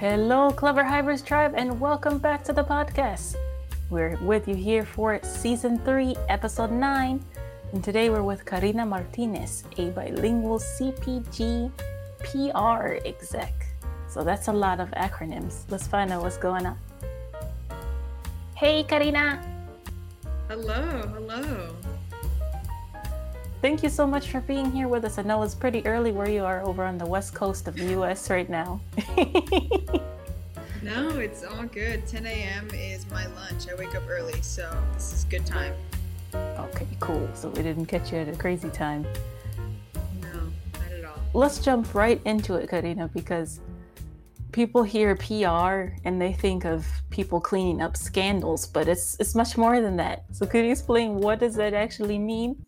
Hello, Clever Hybrids Tribe, and welcome back to the podcast. We're with you here for season three, episode nine. And today we're with Karina Martinez, a bilingual CPG PR exec. So that's a lot of acronyms. Let's find out what's going on. Hey, Karina. Hello, hello. Thank you so much for being here with us. I know it's pretty early where you are over on the west coast of the US right now. no, it's all good. 10 a.m. is my lunch. I wake up early, so this is good time. Okay, cool. So we didn't catch you at a crazy time. No, not at all. Let's jump right into it, Karina, because people hear PR and they think of people cleaning up scandals, but it's it's much more than that. So could you explain what does that actually mean?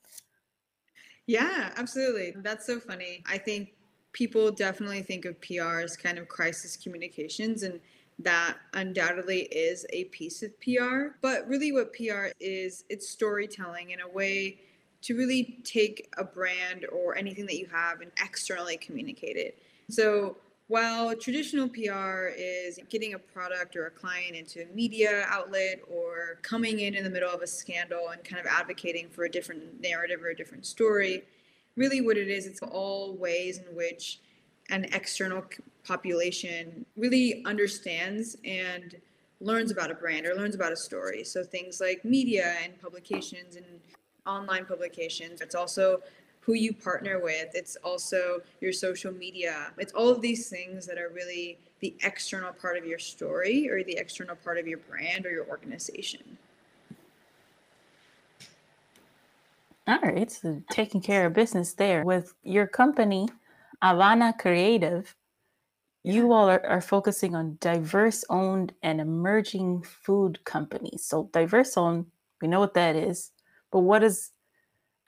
Yeah, absolutely. That's so funny. I think people definitely think of PR as kind of crisis communications, and that undoubtedly is a piece of PR. But really, what PR is, it's storytelling in a way to really take a brand or anything that you have and externally communicate it. So, while traditional PR is getting a product or a client into a media outlet or coming in in the middle of a scandal and kind of advocating for a different narrative or a different story, really what it is, it's all ways in which an external population really understands and learns about a brand or learns about a story. So things like media and publications and online publications. It's also who you partner with. It's also your social media. It's all of these things that are really the external part of your story or the external part of your brand or your organization. All right, so taking care of business there with your company, Avana Creative. You all are, are focusing on diverse owned and emerging food companies. So, diverse owned, we know what that is, but what is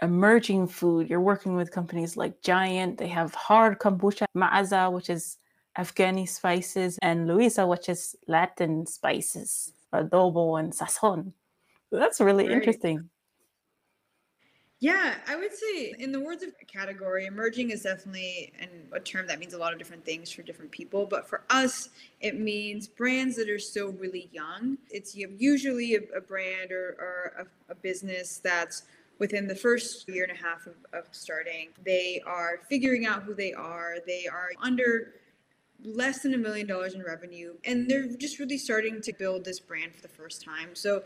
emerging food. You're working with companies like Giant. They have hard kombucha, Ma'aza, which is Afghani spices, and Loisa, which is Latin spices, adobo and sazon. So that's really right. interesting. Yeah, I would say, in the words of category, emerging is definitely an, a term that means a lot of different things for different people. But for us, it means brands that are still really young. It's usually a, a brand or, or a, a business that's within the first year and a half of, of starting. They are figuring out who they are. They are under less than a million dollars in revenue and they're just really starting to build this brand for the first time so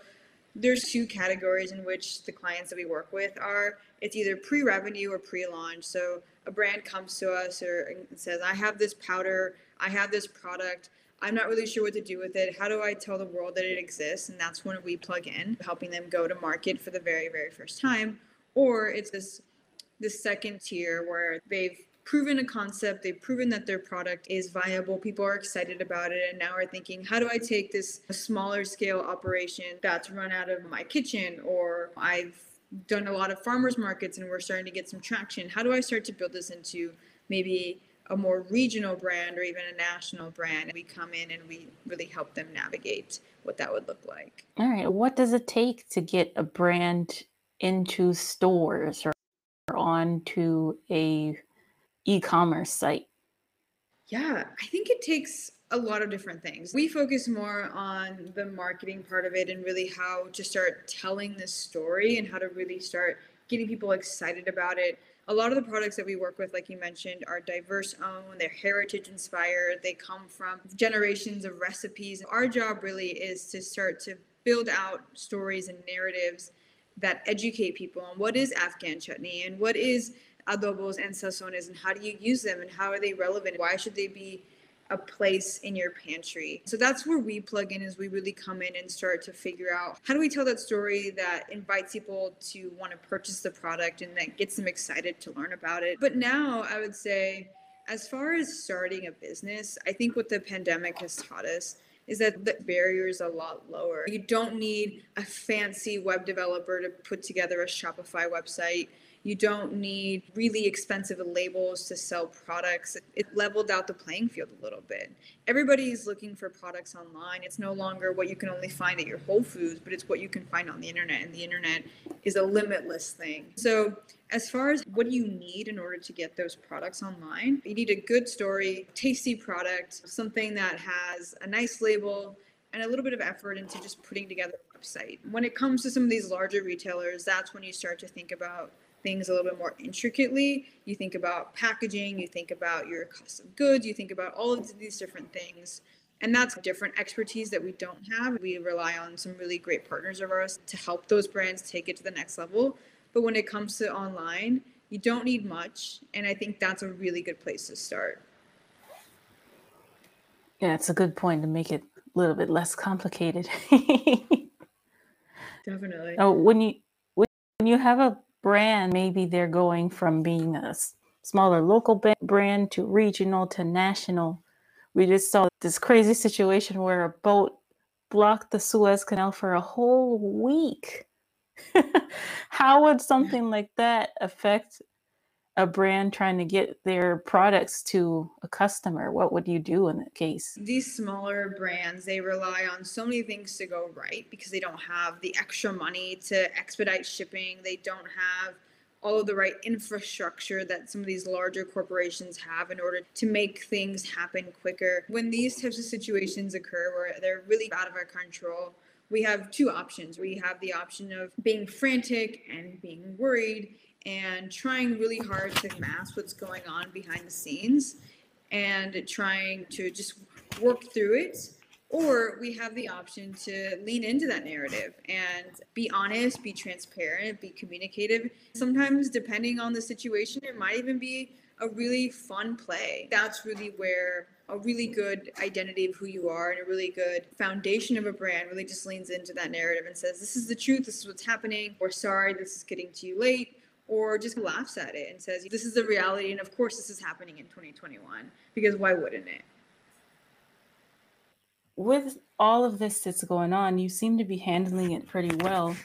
there's two categories in which the clients that we work with are it's either pre-revenue or pre-launch so a brand comes to us or says i have this powder i have this product I'm not really sure what to do with it. How do I tell the world that it exists? And that's when we plug in, helping them go to market for the very, very first time. Or it's this this second tier where they've proven a concept, they've proven that their product is viable, people are excited about it, and now are thinking, how do I take this smaller scale operation that's run out of my kitchen, or I've done a lot of farmers markets and we're starting to get some traction. How do I start to build this into maybe a more regional brand or even a national brand. We come in and we really help them navigate what that would look like. All right. What does it take to get a brand into stores or onto a e-commerce site? Yeah, I think it takes a lot of different things. We focus more on the marketing part of it and really how to start telling this story and how to really start getting people excited about it a lot of the products that we work with, like you mentioned, are diverse owned, they're heritage inspired, they come from generations of recipes. Our job really is to start to build out stories and narratives that educate people on what is Afghan chutney and what is adobos and sazones and how do you use them and how are they relevant? Why should they be a place in your pantry. So that's where we plug in as we really come in and start to figure out how do we tell that story that invites people to want to purchase the product and that gets them excited to learn about it. But now I would say as far as starting a business, I think what the pandemic has taught us is that the barrier is a lot lower. You don't need a fancy web developer to put together a Shopify website You don't need really expensive labels to sell products. It leveled out the playing field a little bit. Everybody's looking for products online. It's no longer what you can only find at your Whole Foods, but it's what you can find on the internet. And the internet is a limitless thing. So, as far as what do you need in order to get those products online, you need a good story, tasty product, something that has a nice label and a little bit of effort into just putting together a website. When it comes to some of these larger retailers, that's when you start to think about things a little bit more intricately. You think about packaging, you think about your cost of goods, you think about all of these different things. And that's different expertise that we don't have. We rely on some really great partners of ours to help those brands take it to the next level. But when it comes to online, you don't need much. And I think that's a really good place to start. Yeah, it's a good point to make it a little bit less complicated. Definitely. oh, when you when you have a brand, maybe they're going from being a smaller local brand to regional to national. We just saw this crazy situation where a boat blocked the Suez Canal for a whole week. How would something like that affect a brand trying to get their products to a customer? What would you do in that case? These smaller brands, they rely on so many things to go right because they don't have the extra money to expedite shipping. They don't have all of the right infrastructure that some of these larger corporations have in order to make things happen quicker. When these types of situations occur where they're really out of our control, we have two options. We have the option of being frantic and being worried and trying really hard to mask what's going on behind the scenes and trying to just work through it. Or we have the option to lean into that narrative and be honest be transparent be communicative. Sometimes depending on the situation it might even be a really fun play. That's really where a really good identity of who you are and a really good foundation of a brand really just leans into that narrative and says this is the truth. This is what's happening. Or sorry. This is getting to you late or just laughs at it and says, This is the reality. And of course, this is happening in 2021 because why wouldn't it? With all of this that's going on, you seem to be handling it pretty well.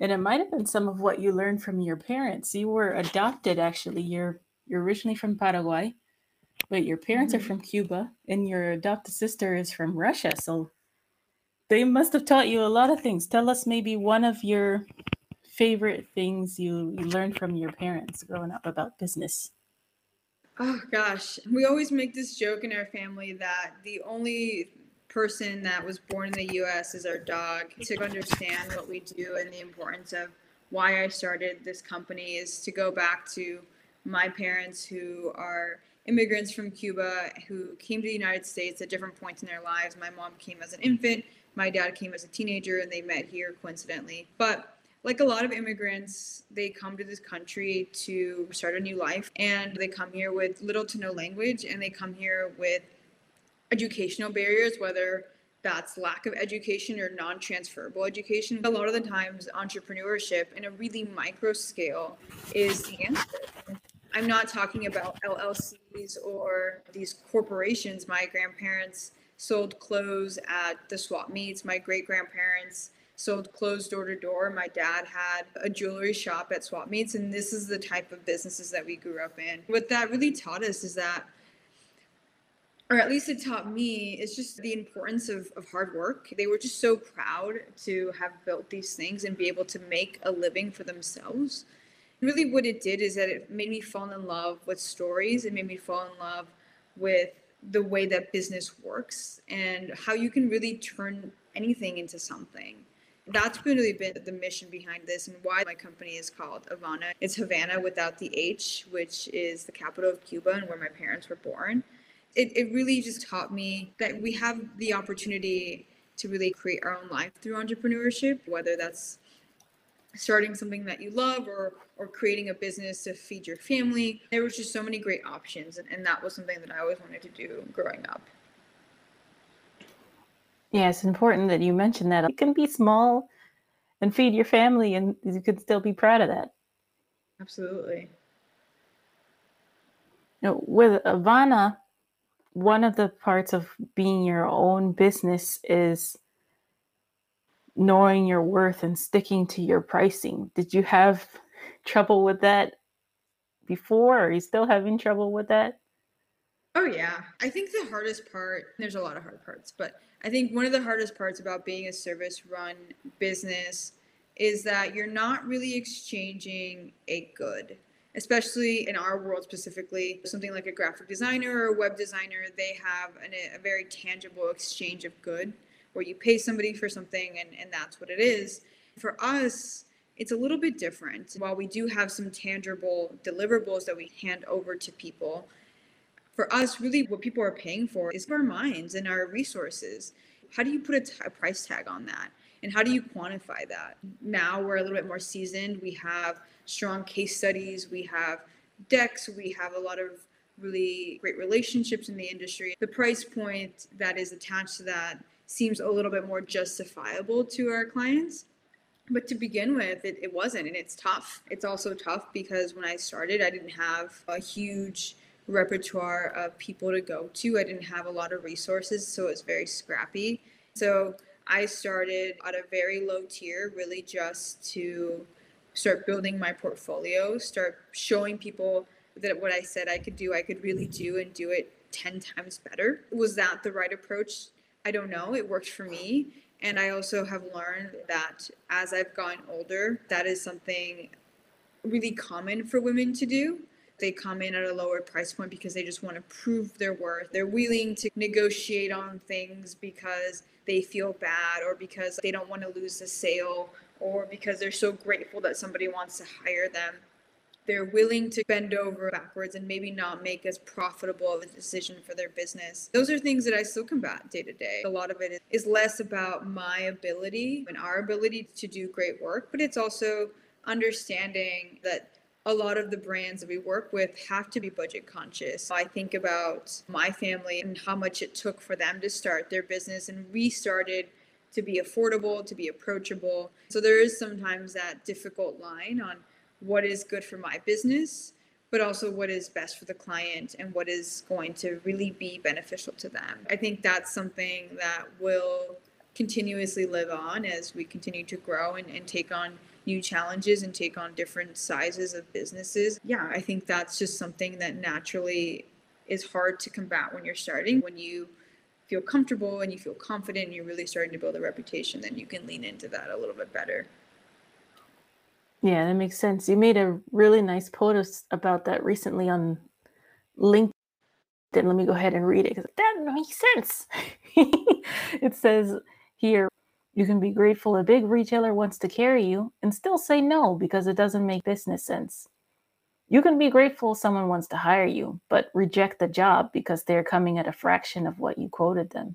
And it might have been some of what you learned from your parents. You were adopted, actually. You're you're originally from Paraguay, but your parents mm-hmm. are from Cuba, and your adopted sister is from Russia. So they must have taught you a lot of things. Tell us maybe one of your favorite things you, you learned from your parents growing up about business? Oh gosh, we always make this joke in our family that the only person that was born in the US is our dog. To understand what we do and the importance of why I started this company is to go back to my parents who are immigrants from Cuba who came to the United States at different points in their lives. My mom came as an infant, my dad came as a teenager, and they met here coincidentally. But like a lot of immigrants, they come to this country to start a new life and they come here with little to no language and they come here with educational barriers, whether that's lack of education or non transferable education. A lot of the times, entrepreneurship in a really micro scale is the answer. I'm not talking about LLCs or these corporations. My grandparents sold clothes at the swap meets. My great grandparents sold clothes door to door. My dad had a jewelry shop at swap meets, and this is the type of businesses that we grew up in. What that really taught us is that or at least it taught me is just the importance of, of hard work they were just so proud to have built these things and be able to make a living for themselves really what it did is that it made me fall in love with stories it made me fall in love with the way that business works and how you can really turn anything into something that's really been the mission behind this and why my company is called Avana. It's Havana without the H, which is the capital of Cuba and where my parents were born. It, it really just taught me that we have the opportunity to really create our own life through entrepreneurship, whether that's starting something that you love or or creating a business to feed your family. There was just so many great options and, and that was something that I always wanted to do growing up. Yeah, it's important that you mention that. It can be small and feed your family, and you could still be proud of that. Absolutely. You know, with Avana, one of the parts of being your own business is knowing your worth and sticking to your pricing. Did you have trouble with that before? or Are you still having trouble with that? Oh yeah. I think the hardest part, there's a lot of hard parts, but I think one of the hardest parts about being a service run business is that you're not really exchanging a good especially in our world specifically. Something like a graphic designer or a web designer they have an, a very tangible exchange of good where you pay somebody for something and, and that's what it is. For us it's a little bit different. While we do have some tangible deliverables that we hand over to people for us really what people are paying for is our minds and our resources. How do you put a, t- a price tag on that? And how do you quantify that? Now we're a little bit more seasoned. We have strong case studies. We have decks. We have a lot of really great relationships in the industry. The price point that is attached to that seems a little bit more justifiable to our clients. But to begin with it, it wasn't and it's tough. It's also tough because when i started i didn't have a huge repertoire of people to go to i didn't have a lot of resources so it was very scrappy so I started at a very low tier, really just to start building my portfolio, start showing people that what I said I could do, I could really do and do it 10 times better. Was that the right approach? I don't know. It worked for me. And I also have learned that as I've gotten older, that is something really common for women to do. They come in at a lower price point because they just want to prove their worth. They're willing to negotiate on things because they feel bad or because they don't want to lose the sale or because they're so grateful that somebody wants to hire them. They're willing to bend over backwards and maybe not make as profitable of a decision for their business. Those are things that I still combat day to day. A lot of it is less about my ability and our ability to do great work, but it's also understanding that a lot of the brands that we work with have to be budget conscious. I think about my family and how much it took for them to start their business and restarted to be affordable, to be approachable. So there is sometimes that difficult line on what is good for my business, but also what is best for the client and what is going to really be beneficial to them. I think that's something that will continuously live on as we continue to grow and, and take on new challenges and take on different sizes of businesses. Yeah, I think that's just something that naturally is hard to combat when you're starting. When you feel comfortable and you feel confident and you're really starting to build a reputation, then you can lean into that a little bit better. Yeah, that makes sense. You made a really nice post about that recently on LinkedIn. Let me go ahead and read it because that makes sense. it says here, you can be grateful a big retailer wants to carry you and still say no because it doesn't make business sense. You can be grateful someone wants to hire you, but reject the job because they're coming at a fraction of what you quoted them.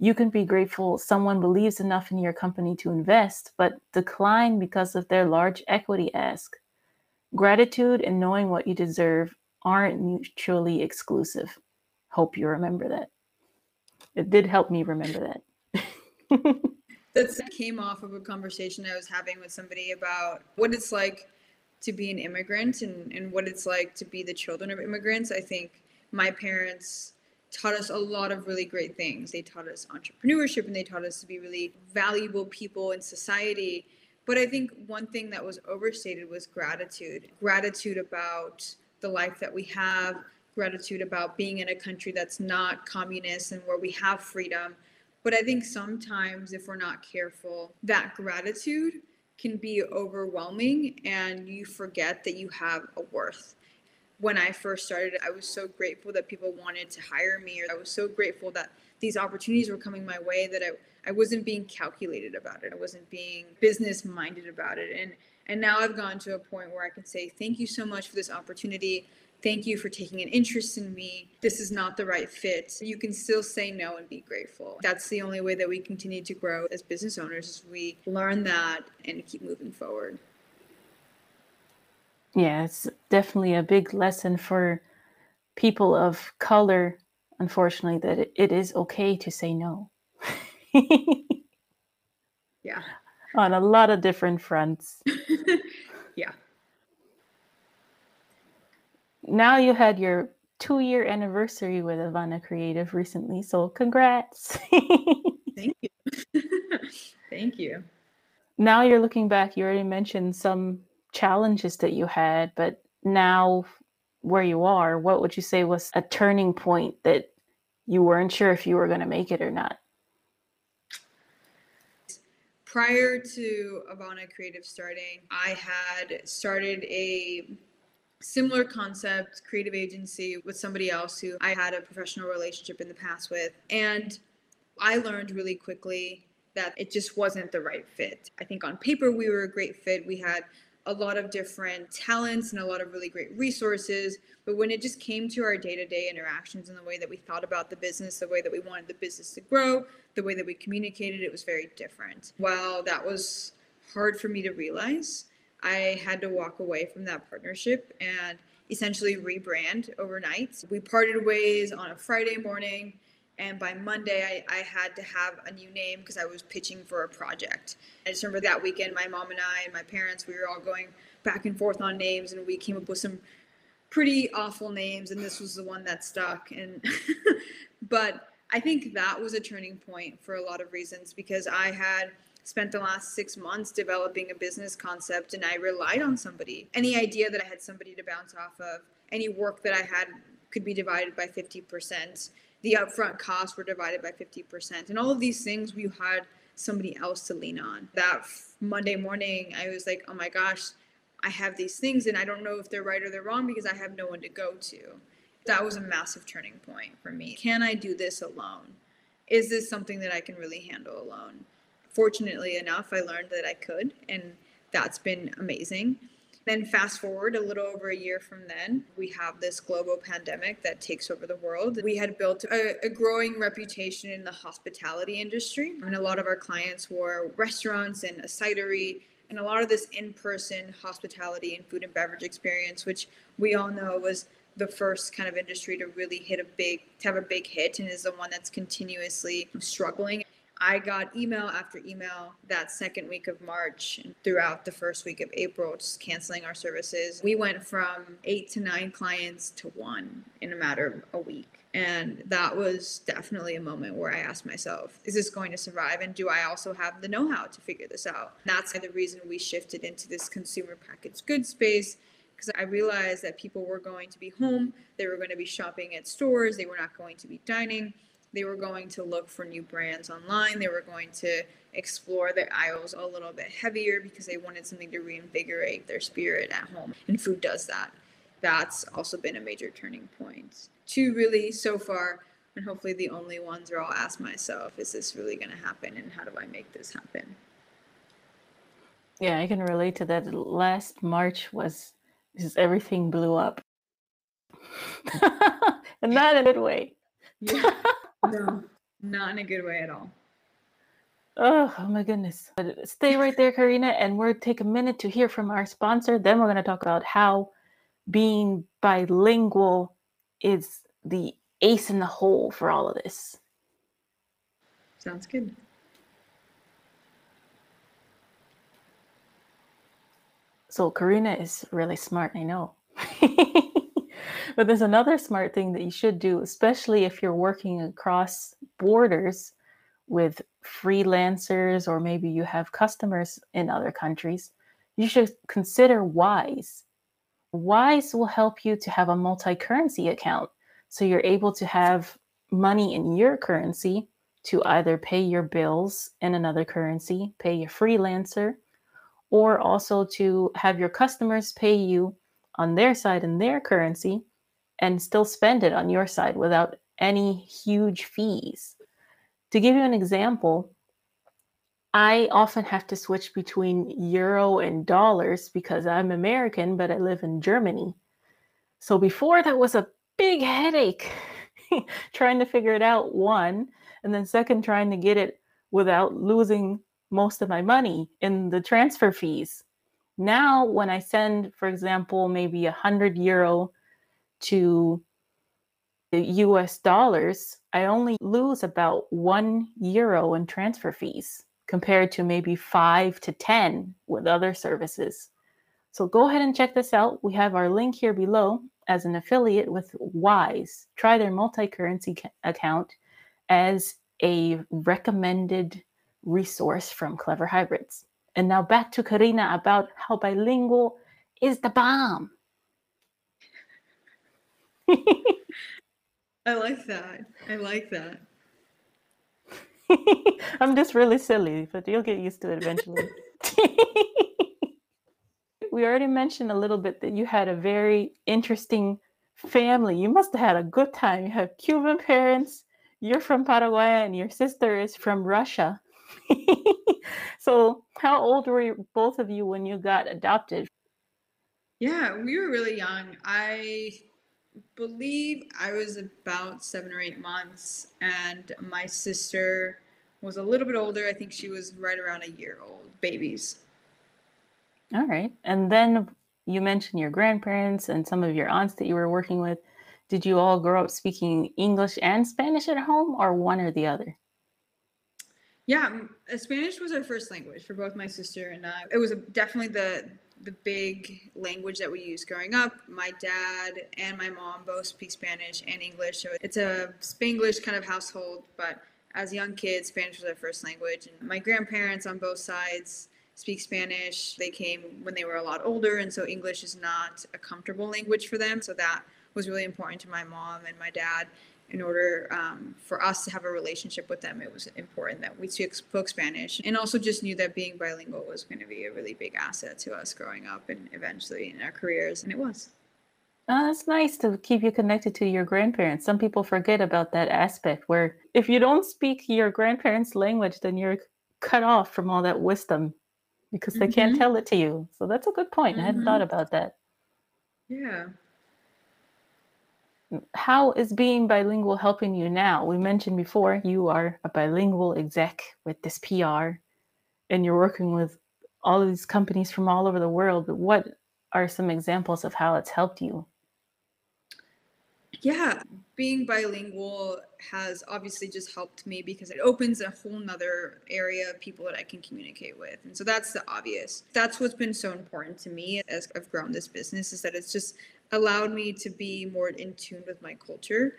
You can be grateful someone believes enough in your company to invest, but decline because of their large equity ask. Gratitude and knowing what you deserve aren't mutually exclusive. Hope you remember that. It did help me remember that. that came off of a conversation I was having with somebody about what it's like to be an immigrant and, and what it's like to be the children of immigrants. I think my parents taught us a lot of really great things. They taught us entrepreneurship and they taught us to be really valuable people in society. But I think one thing that was overstated was gratitude gratitude about the life that we have, gratitude about being in a country that's not communist and where we have freedom but I think sometimes, if we're not careful, that gratitude can be overwhelming and you forget that you have a worth. When I first started, I was so grateful that people wanted to hire me, or I was so grateful that these opportunities were coming my way that I, I wasn't being calculated about it. I wasn't being business minded about it. And and now I've gone to a point where I can say, thank you so much for this opportunity thank you for taking an interest in me. This is not the right fit. You can still say no and be grateful. That's the only way that we continue to grow as business owners is we learn that and keep moving forward. Yeah, it's definitely a big lesson for people of color, unfortunately, that it is okay to say no. yeah. On a lot of different fronts. yeah now you had your two year anniversary with Avana Creative recently. So congrats. Thank you. Thank you. Now you're looking back, you already mentioned some challenges that you had, but now where you are, what would you say was a turning point that you weren't sure if you were going to make it or not? Prior to Avana Creative starting, I had started a similar concept creative agency with somebody else who I had a professional relationship in the past with. And I learned really quickly that it just wasn't the right fit. I think on paper we were a great fit. We had a lot of different talents and a lot of really great resources. But when it just came to our day to day interactions and the way that we thought about the business, the way that we wanted the business to grow, the way that we communicated, it was very different. While that was hard for me to realize, I had to walk away from that partnership and essentially rebrand overnight. We parted ways on a Friday morning. And by Monday, I, I had to have a new name because I was pitching for a project. I just remember that weekend, my mom and I and my parents, we were all going back and forth on names, and we came up with some pretty awful names. And this was the one that stuck. And but I think that was a turning point for a lot of reasons because I had spent the last six months developing a business concept and I relied on somebody. Any idea that I had somebody to bounce off of, any work that I had could be divided by 50% the upfront costs were divided by 50%. And all of these things, we had somebody else to lean on. That Monday morning, I was like, oh my gosh, I have these things and I don't know if they're right or they're wrong because I have no one to go to. That was a massive turning point for me. Can I do this alone? Is this something that I can really handle alone? Fortunately enough, I learned that I could, and that's been amazing. Then fast forward a little over a year from then, we have this global pandemic that takes over the world. We had built a, a, growing reputation in the hospitality industry, and a lot of our clients were restaurants and a cidery, and a lot of this in-person hospitality and food and beverage experience, which we all know was the first kind of industry to really hit a big to have a big hit and is the one that's continuously struggling I got email after email that second week of March and throughout the first week of April, just canceling our services. We went from eight to nine clients to one in a matter of a week. And that was definitely a moment where I asked myself, is this going to survive? And do I also have the know how to figure this out? that's the reason we shifted into this consumer packaged goods space because I realized that people were going to be home, they were going to be shopping at stores, they were not going to be dining. They were going to look for new brands online. They were going to explore the aisles a little bit heavier because they wanted something to reinvigorate their spirit at home. And food does that. That's also been a major turning point. Two really so far, and hopefully the only ones where I'll ask myself, is this really going to happen? And how do I make this happen? Yeah, I can relate to that. Last March was just everything blew up. and not in a good way. Yeah. No, not in a good way at all. Oh, oh my goodness. But stay right there, Karina, and we'll take a minute to hear from our sponsor. Then we're going to talk about how being bilingual is the ace in the hole for all of this. Sounds good. So Karina is really smart, I know. but there's another smart thing that you should do, especially if you're working across borders with freelancers or maybe you have customers in other countries. You should consider Wise. Wise will help you to have a multi currency account. So you're able to have money in your currency to either pay your bills in another currency, pay your freelancer, or also to have your customers pay you on their side in their currency and still spend it on your side without any huge fees. To give you an example, I often have to switch between euro and dollars because I'm American, but I live in Germany. So before that was a big headache trying to figure it out, one, and then second, trying to get it without losing most of my money in the transfer fees. Now, when I send, for example, maybe a 100 euro to the US dollars, I only lose about one euro in transfer fees compared to maybe five to 10 with other services. So go ahead and check this out. We have our link here below as an affiliate with Wise. Try their multi currency account as a recommended resource from Clever Hybrids. And now back to Karina about how bilingual is the bomb. I like that. I like that. I'm just really silly, but you'll get used to it eventually. we already mentioned a little bit that you had a very interesting family. You must have had a good time. You have Cuban parents, you're from Paraguay, and your sister is from Russia. so, how old were you, both of you when you got adopted? Yeah, we were really young. I believe I was about seven or eight months, and my sister was a little bit older. I think she was right around a year old, babies. All right. And then you mentioned your grandparents and some of your aunts that you were working with. Did you all grow up speaking English and Spanish at home, or one or the other? Yeah, Spanish was our first language for both my sister and I. It was definitely the the big language that we used growing up. My dad and my mom both speak Spanish and English, so it's a Spanglish kind of household. But as young kids, Spanish was our first language. And my grandparents on both sides speak Spanish. They came when they were a lot older, and so English is not a comfortable language for them. So that was really important to my mom and my dad in order um, for us to have a relationship with them, it was important that we spoke Spanish and also just knew that being bilingual was going to be a really big asset to us growing up and eventually in our careers. And it was. Oh, that's nice to keep you connected to your grandparents. Some people forget about that aspect where if you don't speak your grandparents' language, then you're cut off from all that wisdom because they mm-hmm. can't tell it to you. So that's a good point. Mm-hmm. I hadn't thought mm-hmm. about that. Yeah how is being bilingual helping you now? We mentioned before you are a bilingual exec with this PR and you're working with all of these companies from all over the world. But what are some examples of how it's helped you? Yeah, being bilingual has obviously just helped me because it opens a whole nother area of people that I can communicate with. And so that's the obvious. That's what's been so important to me as I've grown this business is that it's just allowed me to be more in tune with my culture.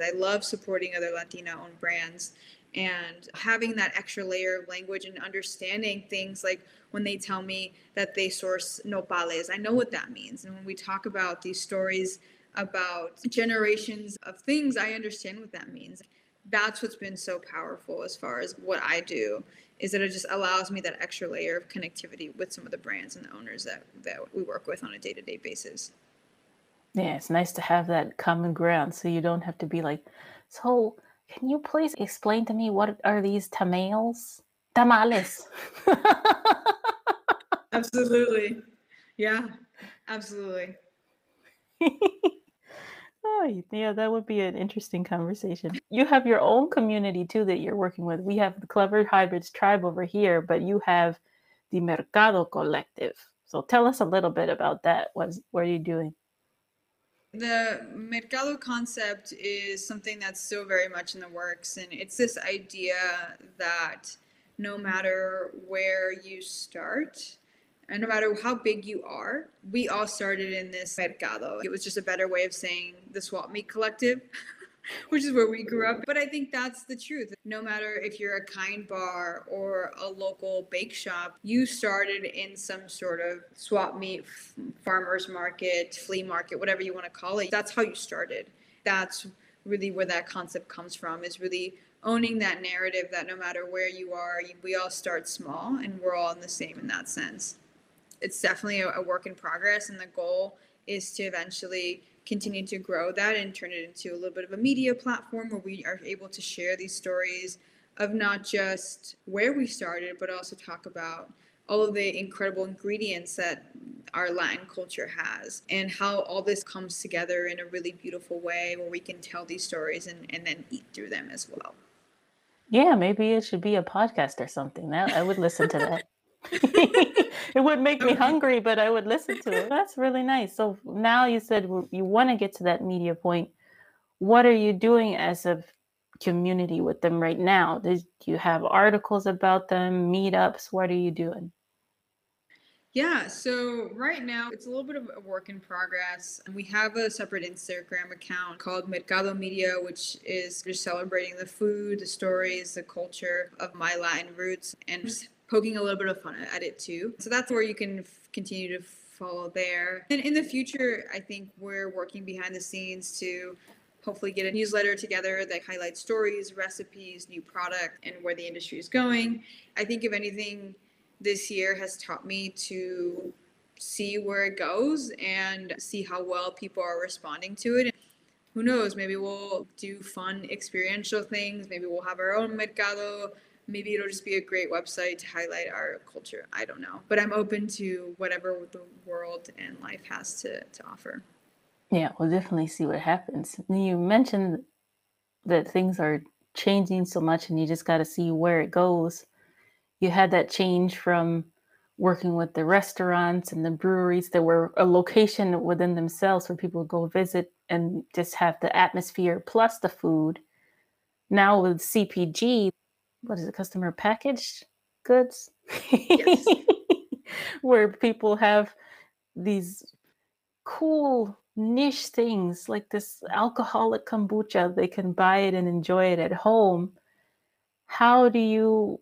I love supporting other Latina owned brands and having that extra layer of language and understanding things like when they tell me that they source nopales, I know what that means. And when we talk about these stories about generations of things, I understand what that means. That's what's been so powerful as far as what I do is that it just allows me that extra layer of connectivity with some of the brands and the owners that, that we work with on a day-to-day basis. Yeah, it's nice to have that common ground so you don't have to be like, so can you please explain to me what are these tamales? Tamales. absolutely. Yeah, absolutely. oh, yeah, that would be an interesting conversation. You have your own community too that you're working with. We have the Clever Hybrids tribe over here, but you have the Mercado Collective. So tell us a little bit about that. What's, what are you doing? The mercado concept is something that's still very much in the works and it's this idea that no matter where you start and no matter how big you are we all started in this mercado. It was just a better way of saying the swap meet collective which is where we grew up. But I think that's the truth. No matter if you're a kind bar or a local bake shop, you started in some sort of swap meet, farmers market, flea market, whatever you want to call it. That's how you started. That's really where that concept comes from is really owning that narrative that no matter where you are, we all start small and we're all in the same in that sense. It's definitely a, work in progress, and the goal is to eventually continue to grow that and turn it into a little bit of a media platform where we are able to share these stories of not just where we started, but also talk about all of the incredible ingredients that our Latin culture has and how all this comes together in a really beautiful way where we can tell these stories and, and then eat through them as well. Yeah, maybe it should be a podcast or something. That I would listen to that. it would make me hungry, but I would listen to it. That's really nice. So now you said you want to get to that media point. What are you doing as a community with them right now? Do you have articles about them, meetups? What are you doing? Yeah, so right now it's a little bit of a work in progress. And we have a separate Instagram account called Mercado Media, which is just celebrating the food, the stories, the culture of my Latin roots, and just poking a little bit of fun at it too. So that's where you can f- continue to follow there. And in the future, I think we're working behind the scenes to hopefully get a newsletter together that highlights stories, recipes, new product, and where the industry is going. I think if anything, this year has taught me to see where it goes and see how well people are responding to it. Who knows? Maybe we'll do fun experiential things. Maybe we'll have our own mercado. Maybe it'll just be a great website to highlight our culture. I don't know. But I'm open to whatever the world and life has to, to offer. Yeah, we'll definitely see what happens. You mentioned that things are changing so much and you just got to see where it goes. You had that change from working with the restaurants and the breweries that were a location within themselves where people would go visit and just have the atmosphere plus the food. Now with CPG, what is it, customer packaged goods? Yes. where people have these cool niche things like this alcoholic kombucha, they can buy it and enjoy it at home. How do you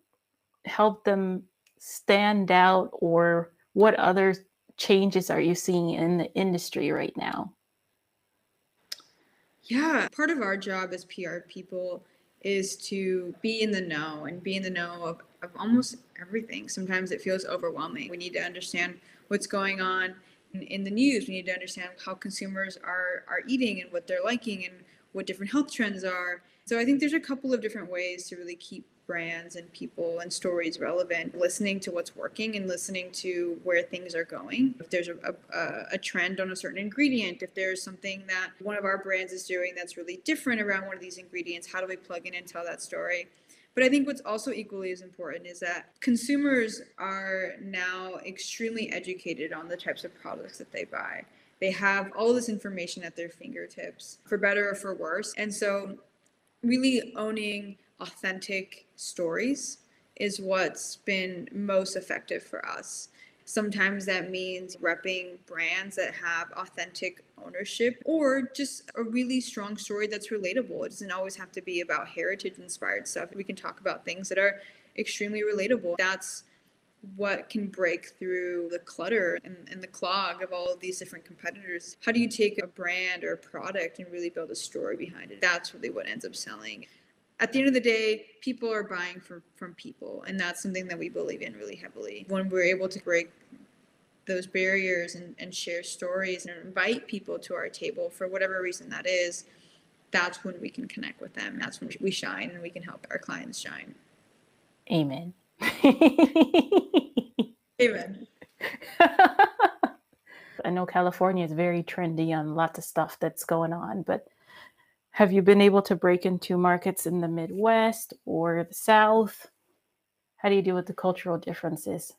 help them stand out or what other changes are you seeing in the industry right now? Yeah, part of our job as PR people is to be in the know and be in the know of, of almost everything. Sometimes it feels overwhelming. We need to understand what's going on in, in the news. We need to understand how consumers are are eating and what they're liking and what different health trends are. So I think there's a couple of different ways to really keep brands and people and stories relevant, listening to what's working and listening to where things are going. If there's a, a, a, trend on a certain ingredient, if there's something that one of our brands is doing that's really different around one of these ingredients, how do we plug in and tell that story? But I think what's also equally as important is that consumers are now extremely educated on the types of products that they buy. They have all this information at their fingertips, for better or for worse. And so, really owning authentic stories is what's been most effective for us. Sometimes that means repping brands that have authentic ownership or just a really strong story that's relatable. It doesn't always have to be about heritage inspired stuff. We can talk about things that are extremely relatable. That's what can break through the clutter and, and, the clog of all of these different competitors. How do you take a brand or a product and really build a story behind it? That's really what ends up selling at the end of the day, people are buying from, from people. And that's something that we believe in really heavily. When we're able to break those barriers and, and share stories and invite people to our table for whatever reason that is, that's when we can connect with them. That's when we shine and we can help our clients shine. Amen. Amen. I know California is very trendy on lots of stuff that's going on, but have you been able to break into markets in the Midwest or the South? How do you deal with the cultural differences?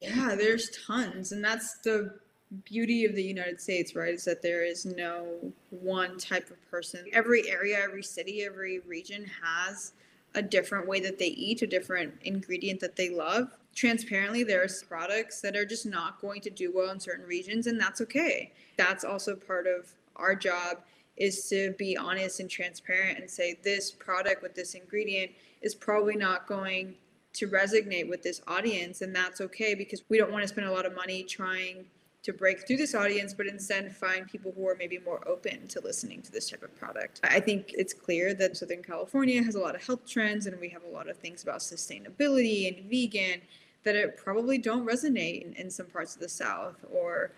Yeah, there's tons. And that's the beauty of the United States, right? Is that there is no one type of person. Every area, every city, every region has a different way that they eat, a different ingredient that they love. Transparently, there's products that are just not going to do well in certain regions, and that's okay. That's also part of our job is to be honest and transparent and say this product with this ingredient is probably not going to resonate with this audience and that's okay because we don't want to spend a lot of money trying to break through this audience but instead find people who are maybe more open to listening to this type of product i think it's clear that southern california has a lot of health trends and we have a lot of things about sustainability and vegan that it probably don't resonate in, in some parts of the south or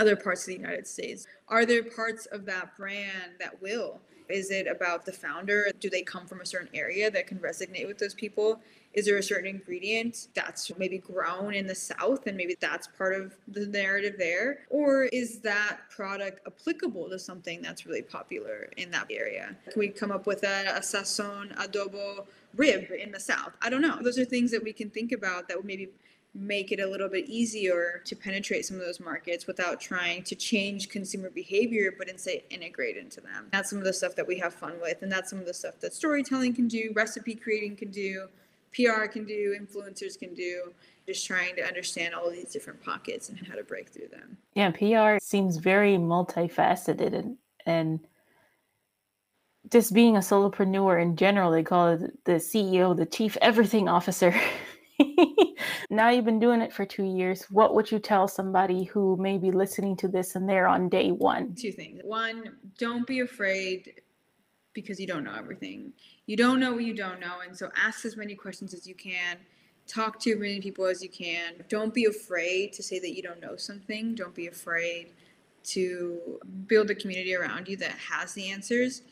other parts of the United States? Are there parts of that brand that will? Is it about the founder? Do they come from a certain area that can resonate with those people? Is there a certain ingredient that's maybe grown in the South and maybe that's part of the narrative there? Or is that product applicable to something that's really popular in that area? Can we come up with a, a sazon adobo rib in the South? I don't know. Those are things that we can think about that would maybe make it a little bit easier to penetrate some of those markets without trying to change consumer behavior, but instead integrate into them. That's some of the stuff that we have fun with, and that's some of the stuff that storytelling can do, recipe creating can do, PR can do, influencers can do. Just trying to understand all these different pockets and how to break through them. Yeah, PR seems very multifaceted and and just being a solopreneur in general, they call it the CEO, the chief everything officer. now you've been doing it for two years. What would you tell somebody who may be listening to this and they're on day one? Two things. One, don't be afraid because you don't know everything. You don't know what you don't know. And so ask as many questions as you can. Talk to as many people as you can. Don't be afraid to say that you don't know something. Don't be afraid to build a community around you that has the answers.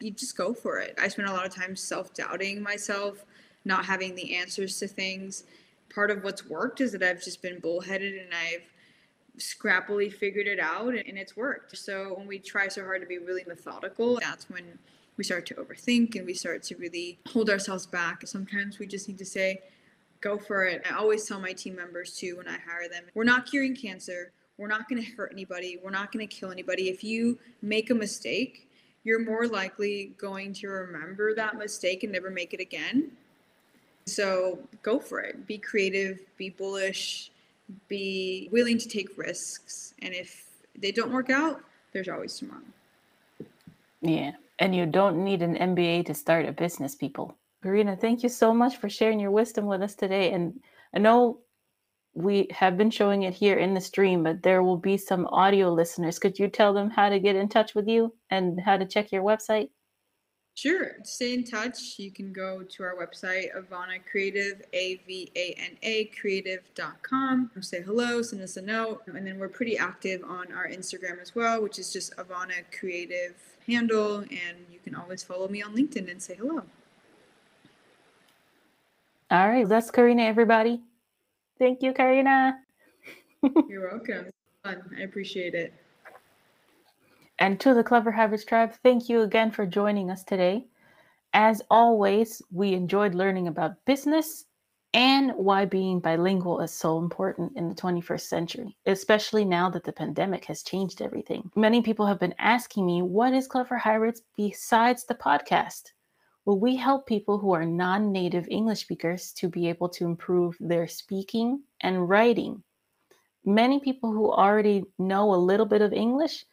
You just go for it. I spent a lot of time self doubting myself, not having the answers to things. Part of what's worked is that I've just been bullheaded and I've scrappily figured it out and it's worked. So when we try so hard to be really methodical, that's when we start to overthink and we start to really hold ourselves back. Sometimes we just need to say, go for it. I always tell my team members too when I hire them, we're not curing cancer. We're not going to hurt anybody. We're not going to kill anybody. If you make a mistake, you're more likely going to remember that mistake and never make it again. So go for it. Be creative, be bullish, be willing to take risks. And if they don't work out, there's always tomorrow. Yeah. And you don't need an MBA to start a business, people. Karina, thank you so much for sharing your wisdom with us today. And I know we have been showing it here in the stream, but there will be some audio listeners. Could you tell them how to get in touch with you and how to check your website? Sure. Stay in touch. You can go to our website, Avana Creative, A V A N A creative.com. Say hello, send us a note. And then we're pretty active on our Instagram as well, which is just Avana Creative handle. And you can always follow me on LinkedIn and say hello. All right. That's Karina, everybody. Thank you, Karina. You're welcome. Fun. I appreciate it. And to the Clever Hybrids Tribe, thank you again for joining us today. As always, we enjoyed learning about business and why being bilingual is so important in the 21st century, especially now that the pandemic has changed everything. Many people have been asking me, what is Clever Hybrids besides the podcast? Well, we help people who are non native English speakers to be able to improve their speaking and writing. Many people who already know a little bit of English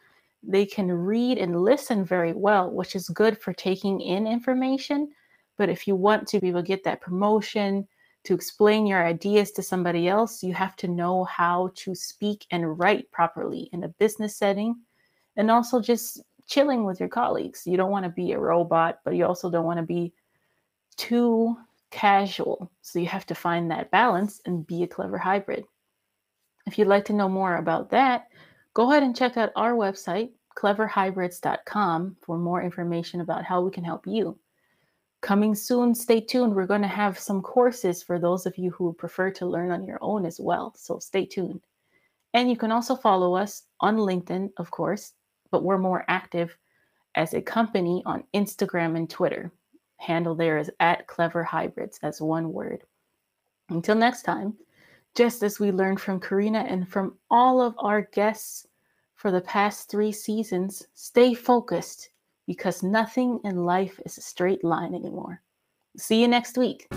they can read and listen very well, which is good for taking in information. But if you want to be able to get that promotion, to explain your ideas to somebody else, you have to know how to speak and write properly in a business setting and also just chilling with your colleagues. You don't want to be a robot, but you also don't want to be too casual. So you have to find that balance and be a clever hybrid. If you'd like to know more about that, go ahead and check out our website, cleverhybrids.com, for more information about how we can help you. Coming soon, stay tuned. We're going to have some courses for those of you who prefer to learn on your own as well. So stay tuned. And you can also follow us on LinkedIn, of course, but we're more active as a company on Instagram and Twitter. Handle there is at Clever Hybrids as one word. Until next time, just as we learned from Karina and from all of our guests for the past three seasons, stay focused because nothing in life is a straight line anymore. See you next week.